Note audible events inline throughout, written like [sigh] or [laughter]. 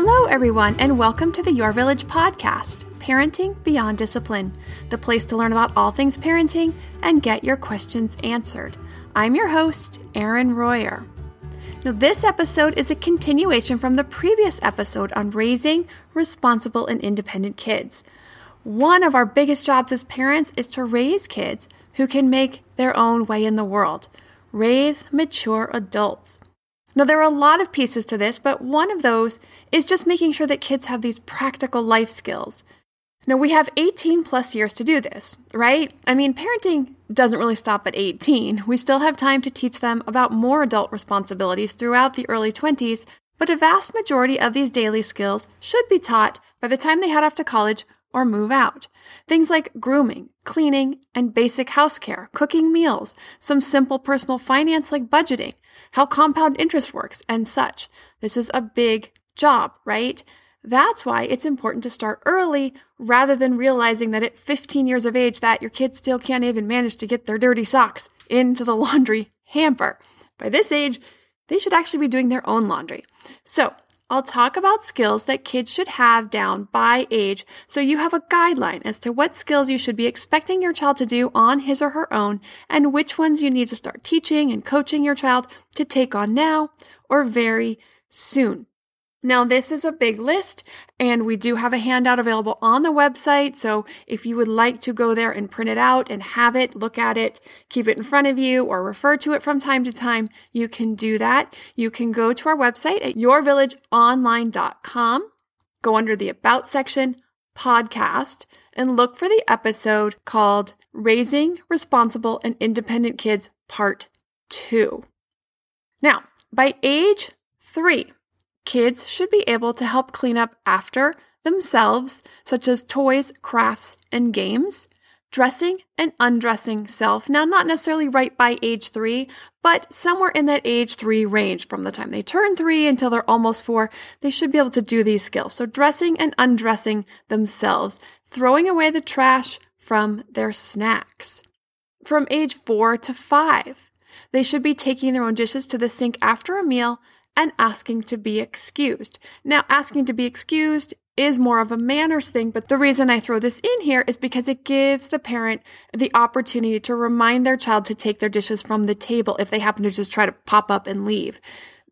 Hello, everyone, and welcome to the Your Village podcast, Parenting Beyond Discipline, the place to learn about all things parenting and get your questions answered. I'm your host, Erin Royer. Now, this episode is a continuation from the previous episode on raising responsible and independent kids. One of our biggest jobs as parents is to raise kids who can make their own way in the world, raise mature adults. Now, there are a lot of pieces to this, but one of those is just making sure that kids have these practical life skills. Now, we have 18 plus years to do this, right? I mean, parenting doesn't really stop at 18. We still have time to teach them about more adult responsibilities throughout the early 20s, but a vast majority of these daily skills should be taught by the time they head off to college or move out. Things like grooming, cleaning, and basic house care, cooking meals, some simple personal finance like budgeting, how compound interest works, and such. This is a big job, right? That's why it's important to start early rather than realizing that at 15 years of age that your kids still can't even manage to get their dirty socks into the [laughs] laundry hamper. By this age, they should actually be doing their own laundry. So, I'll talk about skills that kids should have down by age so you have a guideline as to what skills you should be expecting your child to do on his or her own and which ones you need to start teaching and coaching your child to take on now or very soon. Now, this is a big list, and we do have a handout available on the website. So, if you would like to go there and print it out and have it, look at it, keep it in front of you, or refer to it from time to time, you can do that. You can go to our website at yourvillageonline.com, go under the About section, podcast, and look for the episode called Raising Responsible and Independent Kids, Part 2. Now, by age three, Kids should be able to help clean up after themselves, such as toys, crafts, and games, dressing and undressing self. Now, not necessarily right by age three, but somewhere in that age three range from the time they turn three until they're almost four, they should be able to do these skills. So, dressing and undressing themselves, throwing away the trash from their snacks. From age four to five, they should be taking their own dishes to the sink after a meal and asking to be excused. Now, asking to be excused is more of a manners thing, but the reason I throw this in here is because it gives the parent the opportunity to remind their child to take their dishes from the table if they happen to just try to pop up and leave.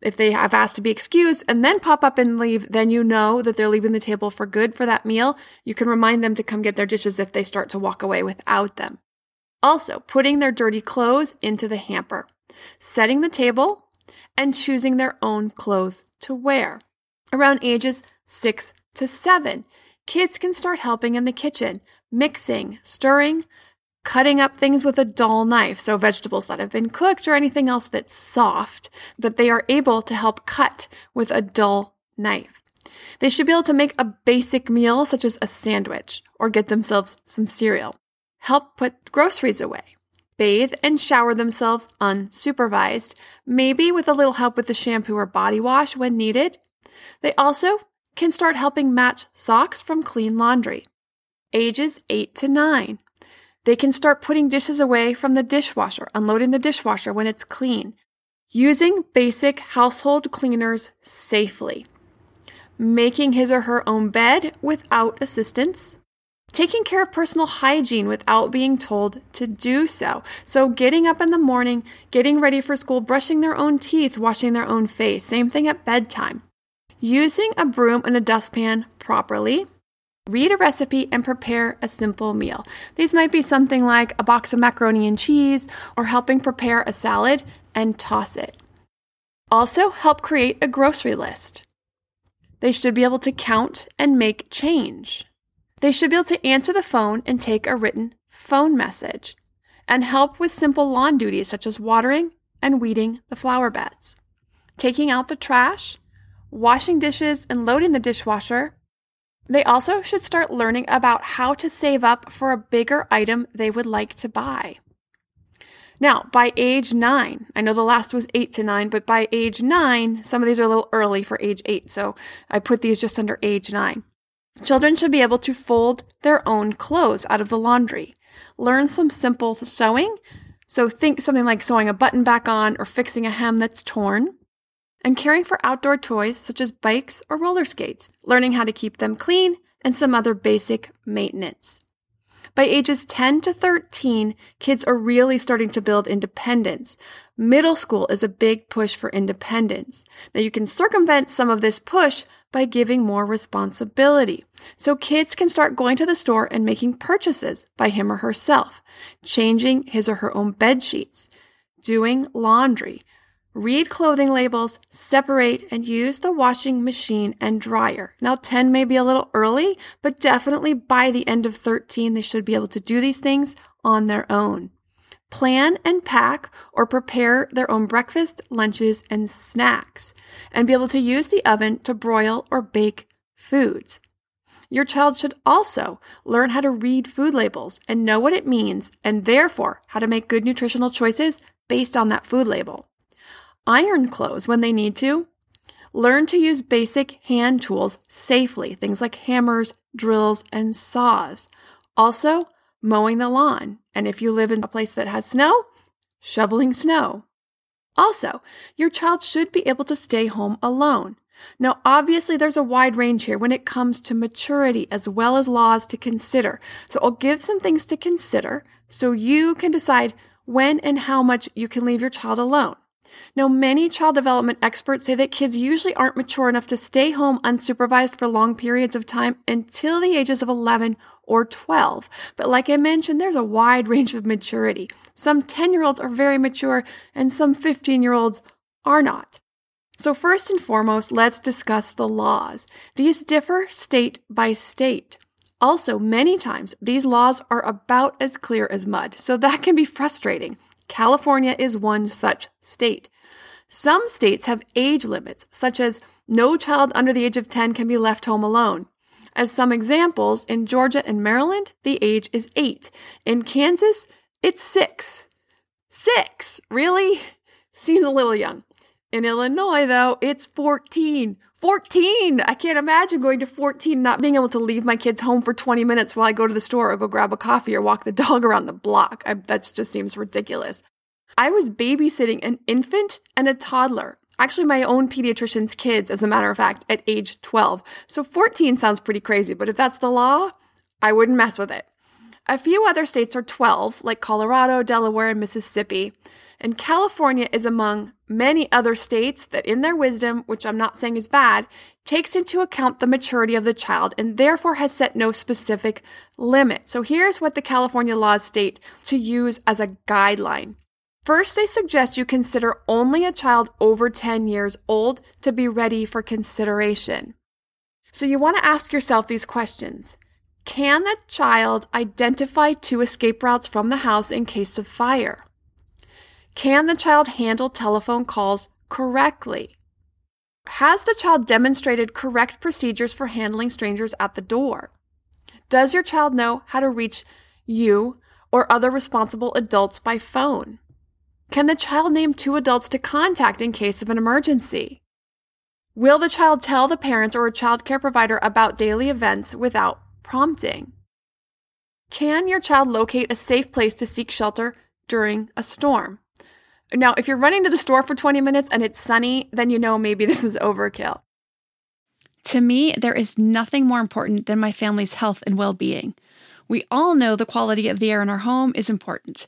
If they have asked to be excused and then pop up and leave, then you know that they're leaving the table for good for that meal. You can remind them to come get their dishes if they start to walk away without them. Also, putting their dirty clothes into the hamper, setting the table and choosing their own clothes to wear. Around ages 6 to 7, kids can start helping in the kitchen, mixing, stirring, cutting up things with a dull knife, so vegetables that have been cooked or anything else that's soft, that they are able to help cut with a dull knife. They should be able to make a basic meal such as a sandwich or get themselves some cereal. Help put groceries away bathe and shower themselves unsupervised, maybe with a little help with the shampoo or body wash when needed. They also can start helping match socks from clean laundry. Ages 8 to 9. They can start putting dishes away from the dishwasher, unloading the dishwasher when it's clean, using basic household cleaners safely, making his or her own bed without assistance, taking care of personal hygiene without being told to do so. So, getting up in the morning, getting ready for school, brushing their own teeth, washing their own face. Same thing at bedtime. Using a broom and a dustpan properly. Read a recipe and prepare a simple meal. These might be something like a box of macaroni and cheese or helping prepare a salad and toss it. Also, help create a grocery list. They should be able to count and make change. They should be able to answer the phone and take a written phone message and help with simple lawn duties such as watering and weeding the flower beds, taking out the trash, washing dishes, and loading the dishwasher. They also should start learning about how to save up for a bigger item they would like to buy. Now, by age nine, I know the last was eight to nine, but by age nine, some of these are a little early for age eight, so I put these just under age nine. Children should be able to fold their own clothes out of the laundry. Learn some simple sewing. So think something like sewing a button back on or fixing a hem that's torn. and caring for outdoor toys such as bikes or roller skates, learning how to keep them clean, and some other basic maintenance. By ages 10 to 13, kids are really starting to build independence. Middle school is a big push for independence. Now you can circumvent some of this push by giving more responsibility. So kids can start going to the store and making purchases by him or herself, changing his or her own bed sheets, doing laundry, Read clothing labels, separate, and use the washing machine and dryer. Now, 10 may be a little early, but definitely by the end of 13, they should be able to do these things on their own. Plan and pack or prepare their own breakfast, lunches, and snacks, and be able to use the oven to broil or bake foods. Your child should also learn how to read food labels and know what it means, and therefore how to make good nutritional choices based on that food label iron clothes when they need to. Learn to use basic hand tools safely, things like hammers, drills, and saws. Also, mowing the lawn. And if you live in a place that has snow, shoveling snow. Also, your child should be able to stay home alone. Now, obviously, there's a wide range here when it comes to maturity as well as laws to consider. So, I'll give some things to consider so you can decide when and how much you can leave your child alone. Now, many child development experts say that kids usually aren't mature enough to stay home unsupervised for long periods of time until the ages of 11 or 12. But like I mentioned, there's a wide range of maturity. Some 10 year olds are very mature and some 15 year olds are not. So, first and foremost, let's discuss the laws. These differ state by state. Also, many times, these laws are about as clear as mud, so that can be frustrating. California is one such state. Some states have age limits, such as no child under the age of 10 can be left home alone. As some examples, in Georgia and Maryland, the age is 8. In Kansas, it's 6. 6? Really? [laughs] Seems a little young. In Illinois, though, it's 14. 14! I can't imagine going to 14 not being able to leave my kids home for 20 minutes while I go to the store or go grab a coffee or walk the [laughs] dog around the block. that just seems ridiculous. I was babysitting an infant and a toddler. Actually, my own pediatrician's kids, as a matter of fact, at age 12. So 14 sounds pretty crazy, but if that's the law, I wouldn't mess with it. A few other states are 12, like Colorado, Delaware, and Mississippi. And California is among many other states that, in their wisdom, which I'm not saying is bad, takes into account the maturity of the child and therefore has set no specific limit. So here's what the California laws state to use as a guideline. First, they suggest you consider only a child over 10 years old to be ready for consideration. So you want to ask yourself these questions. Can the child identify two escape routes from the house in case of fire? Can the child handle telephone calls correctly? Has the child demonstrated correct procedures for handling strangers at the door? Does your child know how to reach you or other responsible adults by phone? Can the child name two adults to contact in case of an emergency? Will the child tell the parent or a child care provider about daily events without prompting? Can your child locate a safe place to seek shelter during a storm? Now, if you're running to the store for 20 minutes and it's sunny, then you know maybe [laughs] this is overkill. To me, there is nothing more important than my family's health and well being. We all know the quality of the air in our home is important.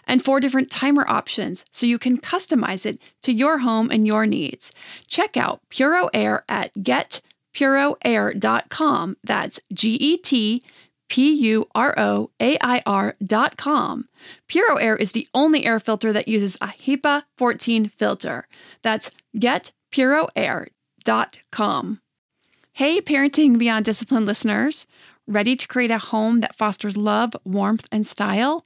and four different timer options so you can customize it to your home and your needs. Check out Puro Air at getpuroair.com. That's G E T P U R O A I R dot com. Puro Air is the only air filter that uses a HEPA 14 filter. That's getpuroair.com. Hey, Parenting Beyond Discipline listeners. Ready to create a home that fosters love, warmth, and style?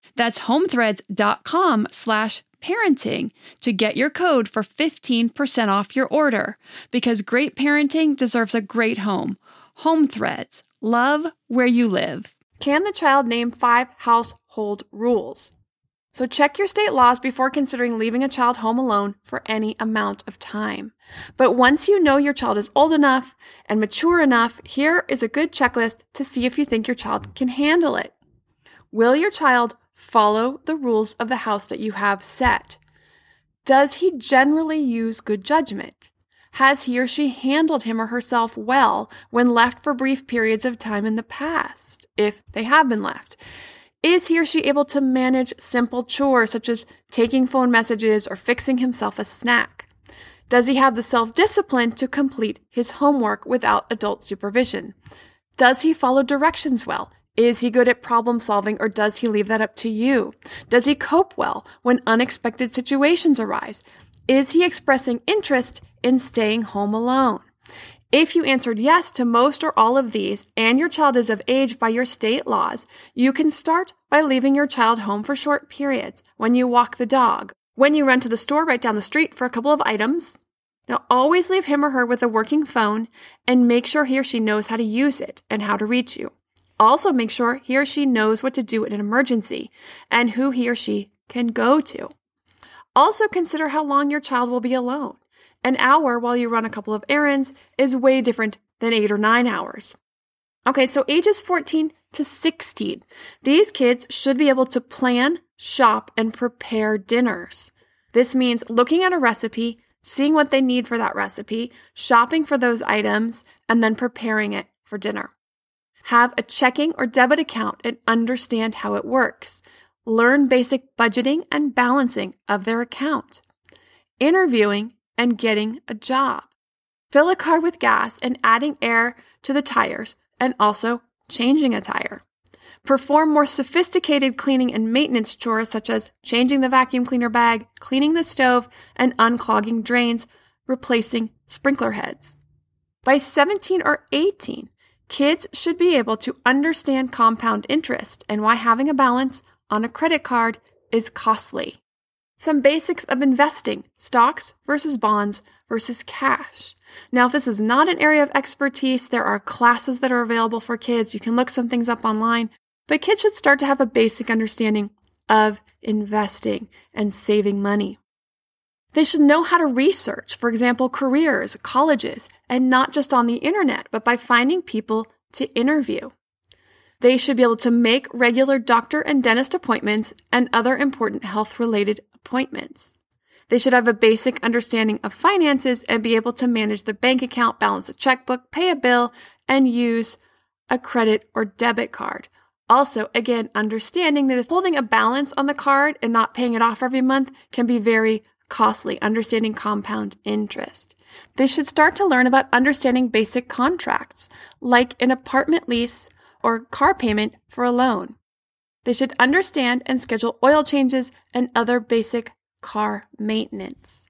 That's homethreads.com slash parenting to get your code for 15% off your order because great parenting deserves a great home. Home Threads. Love where you live. Can the child name five household rules? So check your state laws before considering leaving a child home alone for any amount of time. But once you know your child is old enough and mature enough, here is a good checklist to see if you think your child can handle it. Will your child follow the rules of the house that you have set? Does he generally use good judgment? Has he or she handled him or herself well when left for brief periods of time in the past, if they have been left? Is he or she able to manage simple chores such as taking phone messages or fixing himself a snack? Does he have the self discipline to complete his homework without adult supervision? Does he follow directions well? Is he good at problem solving or does he leave that up to you? Does he cope well when unexpected situations arise? Is he expressing interest in staying home alone? If you answered yes to most or all of these and your child is of age by your state laws, you can start by leaving your child home for short periods when you walk the dog, when you run to the store right down the street for a couple of items. Now, always leave him or her with a working phone and make sure he or she knows how to use it and how to reach you. Also, make sure he or she knows what to do in an emergency and who he or she can go to. Also, consider how long your child will be alone. An hour while you run a couple of errands is way different than eight or nine hours. Okay, so ages 14 to 16. These kids should be able to plan, shop, and prepare dinners. This means looking at a recipe, seeing what they need for that recipe, shopping for those items, and then preparing it for dinner. Have a checking or debit account and understand how it works. Learn basic budgeting and balancing of their account. Interviewing and getting a job. Fill a car with gas and adding air to the tires and also changing a tire. Perform more sophisticated cleaning and maintenance chores such as changing the vacuum cleaner bag, cleaning the stove, and unclogging drains, replacing sprinkler heads. By 17 or 18, Kids should be able to understand compound interest and why having a balance on a credit card is costly. Some basics of investing stocks versus bonds versus cash. Now, if this is not an area of expertise, there are classes that are available for kids. You can look some things up online, but kids should start to have a basic understanding of investing and saving money. They should know how to research, for example, careers, colleges, and not just on the internet, but by finding people to interview. They should be able to make regular doctor and dentist appointments and other important health related appointments. They should have a basic understanding of finances and be able to manage the bank account, balance a checkbook, pay a bill, and use a credit or debit card. Also, again, understanding that holding a balance on the card and not paying it off every month can be very costly, understanding compound interest. They should start to learn about understanding basic contracts, like an apartment lease or car payment for a loan. They should understand and schedule oil changes and other basic car maintenance.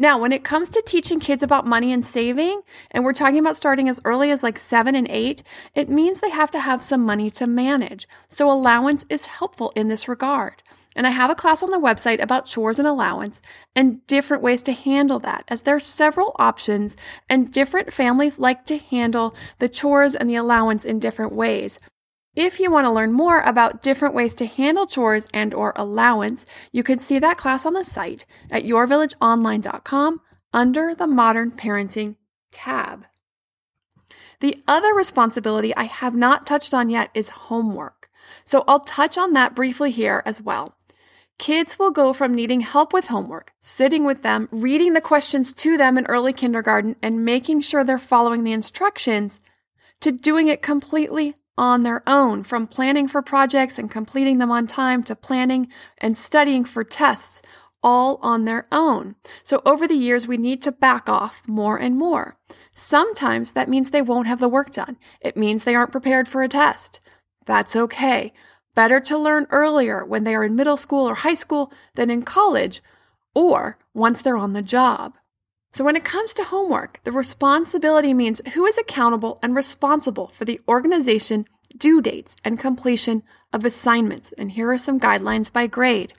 Now, when it comes to teaching kids about money and saving, and we're talking about starting as early as like seven and eight, it means they have to have some money to manage. So, allowance is helpful in this regard. And I have a class on the website about chores and allowance and different ways to handle that, as there are several options, and different families like to handle the chores and the allowance in different ways. If you want to learn more about different ways to handle chores and or allowance, you can see that class on the site at yourvillageonline.com under the Modern Parenting tab. The other responsibility I have not touched on yet is homework. So I'll touch on that briefly here as well. Kids will go from needing help with homework, sitting with them, reading the questions to them in early kindergarten, and making sure they're following the instructions, to doing it completely on their own, from planning for projects and completing them on time to planning and studying for tests, all on their own. So over the years, we need to back off more and more. Sometimes that means they won't have the work done. It means they aren't prepared for a test. That's okay. Better to learn earlier when they are in middle school or high school than in college or once they're on the job. So, when it comes to homework, the responsibility means who is accountable and responsible for the organization, due dates, and completion of assignments. And here are some guidelines by grade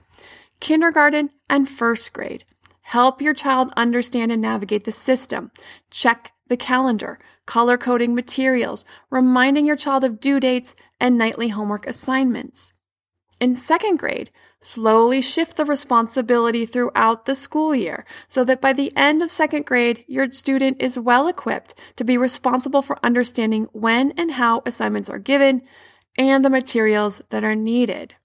kindergarten and first grade. Help your child understand and navigate the system. Check the calendar, color coding materials, reminding your child of due dates and nightly homework assignments. In second grade, slowly shift the responsibility throughout the school year so that by the end of second grade, your student is well equipped to be responsible for understanding when and how assignments are given and the materials that are needed.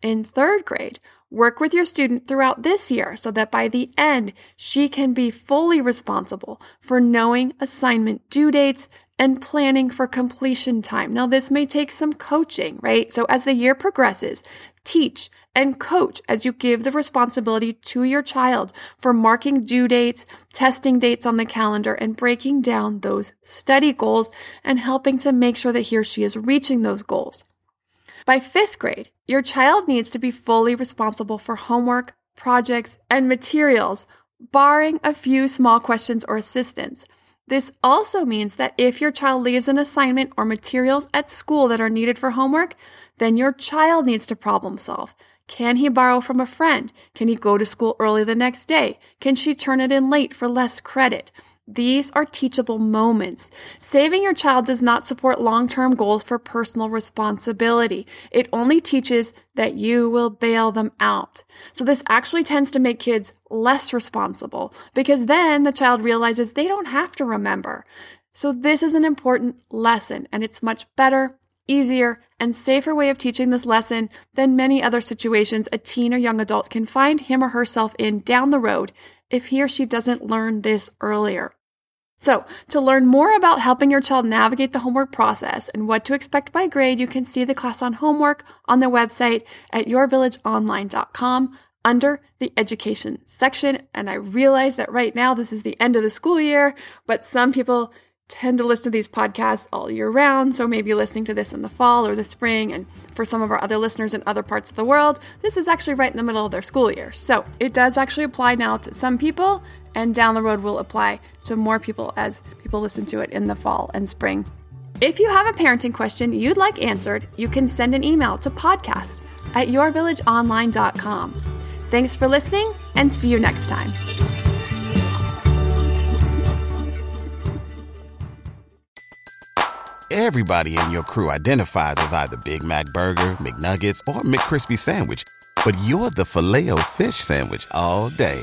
In third grade, work with your student throughout this year so that by the end, she can be fully responsible for knowing assignment due dates and planning for completion time. Now, this may take some coaching, right? So as the year progresses, teach and coach as you give the responsibility to your child for marking due dates, testing dates on the calendar, and breaking down those study goals and helping to make sure that he or she is reaching those goals. By fifth grade, your child needs to be fully responsible for homework, projects, and materials, barring a few small questions or assistance. This also means that if your child leaves an assignment or materials at school that are needed for homework, then your child needs to problem solve. Can he borrow from a friend? Can he go to school early the next day? Can she turn it in late for less credit? These are teachable moments. Saving your child does not support long term goals for personal responsibility. It only teaches that you will bail them out. So, this actually tends to make kids less responsible because then the child realizes they don't have to remember. So, this is an important lesson, and it's much better, easier, and safer way of teaching this lesson than many other situations a teen or young adult can find him or herself in down the road if he or she doesn't learn this earlier. So, to learn more about helping your child navigate the homework process and what to expect by grade, you can see the class on homework on the website at yourvillageonline.com under the education section. And I realize that right now this is the end of the school year, but some people tend to listen to these podcasts all year round. So maybe listening to this in the fall or the spring. And for some of our other listeners in other parts of the world, this is actually right in the middle of their school year. So it does actually apply now to some people, and down the road will apply to more people as people listen to it in the fall and spring. If you have a parenting question you'd like answered, you can send an email to podcast at yourvillageonline.com. Thanks for listening and see you next time. Everybody in your crew identifies as either Big Mac Burger, McNuggets, or McCrispy Sandwich, but you're the filet fish Sandwich all day.